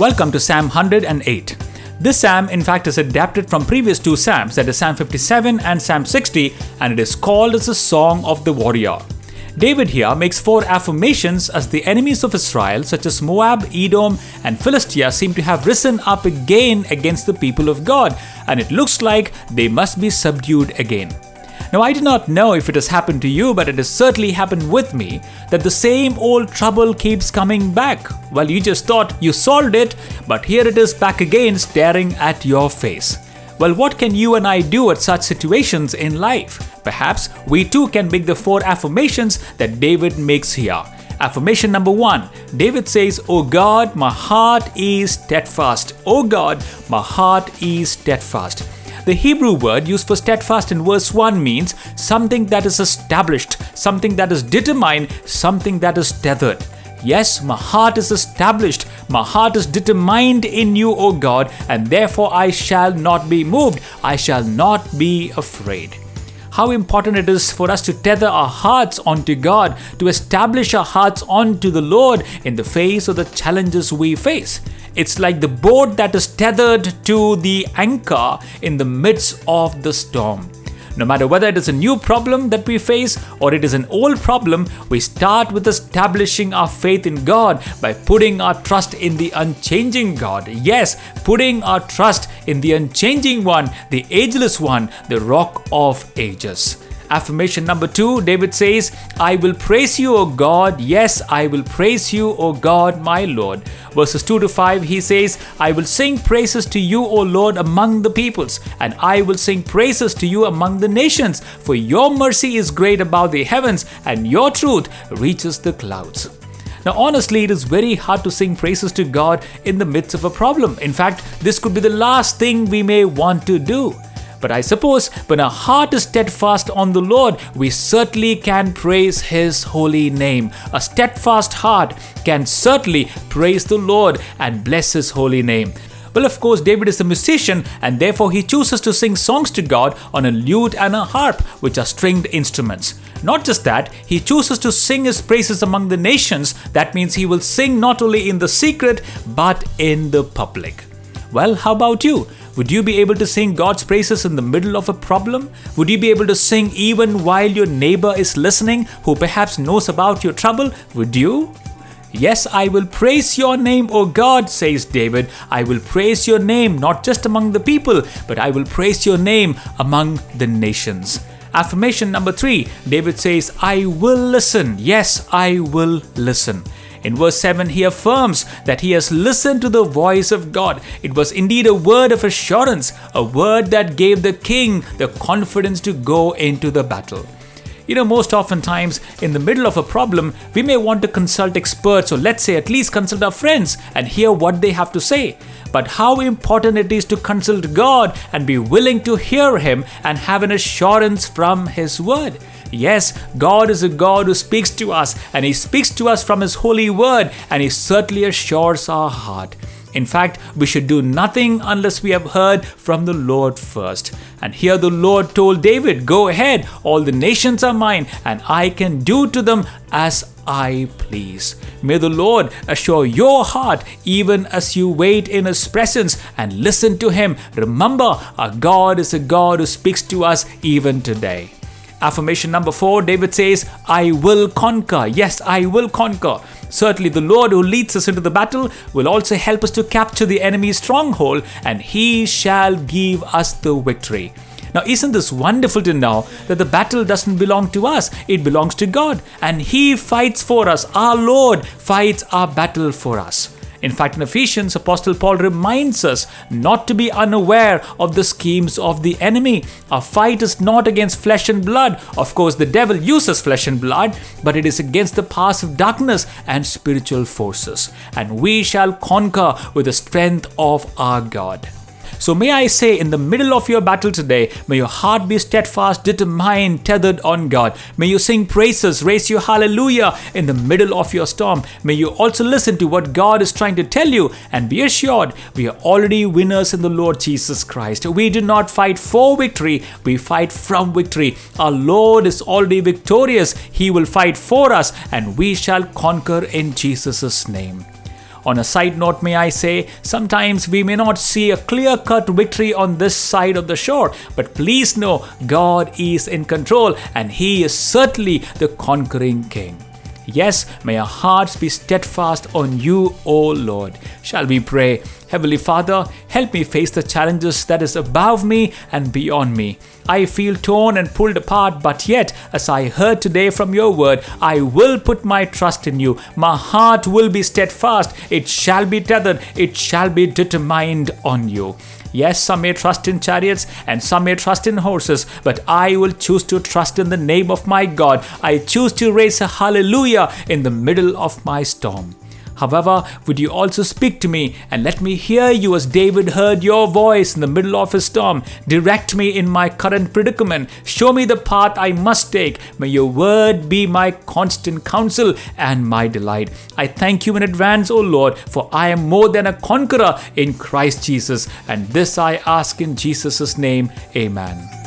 Welcome to Psalm 108. This psalm, in fact, is adapted from previous two psalms, that is Psalm 57 and Psalm 60, and it is called as the song of the warrior. David here makes four affirmations as the enemies of Israel, such as Moab, Edom, and Philistia, seem to have risen up again against the people of God, and it looks like they must be subdued again. Now, I do not know if it has happened to you, but it has certainly happened with me that the same old trouble keeps coming back. Well, you just thought you solved it, but here it is back again staring at your face. Well, what can you and I do at such situations in life? Perhaps we too can make the four affirmations that David makes here. Affirmation number one David says, O God, my heart is steadfast. O God, my heart is steadfast. The Hebrew word used for steadfast in verse 1 means something that is established, something that is determined, something that is tethered. Yes, my heart is established, my heart is determined in you, O God, and therefore I shall not be moved, I shall not be afraid how important it is for us to tether our hearts onto God, to establish our hearts onto the Lord in the face of the challenges we face. It's like the boat that is tethered to the anchor in the midst of the storm. No matter whether it is a new problem that we face or it is an old problem, we start with establishing our faith in God by putting our trust in the unchanging God. Yes, putting our trust in the unchanging one, the ageless one, the rock of ages. Affirmation number two, David says, I will praise you, O God. Yes, I will praise you, O God, my Lord. Verses 2 to 5, he says, I will sing praises to you, O Lord, among the peoples, and I will sing praises to you among the nations, for your mercy is great above the heavens, and your truth reaches the clouds. Now, honestly, it is very hard to sing praises to God in the midst of a problem. In fact, this could be the last thing we may want to do. But I suppose when our heart is steadfast on the Lord, we certainly can praise His holy name. A steadfast heart can certainly praise the Lord and bless His holy name. Well, of course, David is a musician and therefore he chooses to sing songs to God on a lute and a harp, which are stringed instruments. Not just that, he chooses to sing his praises among the nations. That means he will sing not only in the secret but in the public. Well, how about you? Would you be able to sing God's praises in the middle of a problem? Would you be able to sing even while your neighbor is listening, who perhaps knows about your trouble? Would you? Yes, I will praise your name, O God, says David. I will praise your name not just among the people, but I will praise your name among the nations. Affirmation number three David says, I will listen. Yes, I will listen. In verse 7, he affirms that he has listened to the voice of God. It was indeed a word of assurance, a word that gave the king the confidence to go into the battle. You know, most oftentimes in the middle of a problem, we may want to consult experts or let's say at least consult our friends and hear what they have to say. But how important it is to consult God and be willing to hear Him and have an assurance from His Word. Yes, God is a God who speaks to us, and He speaks to us from His holy word, and He certainly assures our heart. In fact, we should do nothing unless we have heard from the Lord first. And here the Lord told David, Go ahead, all the nations are mine, and I can do to them as I please. May the Lord assure your heart even as you wait in His presence and listen to Him. Remember, our God is a God who speaks to us even today. Affirmation number four, David says, I will conquer. Yes, I will conquer. Certainly, the Lord who leads us into the battle will also help us to capture the enemy's stronghold, and he shall give us the victory. Now, isn't this wonderful to know that the battle doesn't belong to us, it belongs to God, and He fights for us. Our Lord fights our battle for us. In fact, in Ephesians, Apostle Paul reminds us not to be unaware of the schemes of the enemy. Our fight is not against flesh and blood. Of course, the devil uses flesh and blood, but it is against the powers of darkness and spiritual forces. And we shall conquer with the strength of our God. So may I say, in the middle of your battle today, may your heart be steadfast, determined, tethered on God. May you sing praises, raise your hallelujah in the middle of your storm. May you also listen to what God is trying to tell you and be assured we are already winners in the Lord Jesus Christ. We do not fight for victory, we fight from victory. Our Lord is already victorious. He will fight for us and we shall conquer in Jesus' name. On a side note, may I say, sometimes we may not see a clear cut victory on this side of the shore, but please know God is in control and He is certainly the conquering King. Yes, may our hearts be steadfast on you, O Lord. Shall we pray? Heavenly Father, help me face the challenges that is above me and beyond me. I feel torn and pulled apart, but yet, as I heard today from your word, I will put my trust in you. My heart will be steadfast, it shall be tethered, it shall be determined on you. Yes, some may trust in chariots and some may trust in horses, but I will choose to trust in the name of my God. I choose to raise a hallelujah in the middle of my storm. However, would you also speak to me and let me hear you as David heard your voice in the middle of his storm? Direct me in my current predicament. Show me the path I must take. May your word be my constant counsel and my delight. I thank you in advance, O Lord, for I am more than a conqueror in Christ Jesus. And this I ask in Jesus' name. Amen.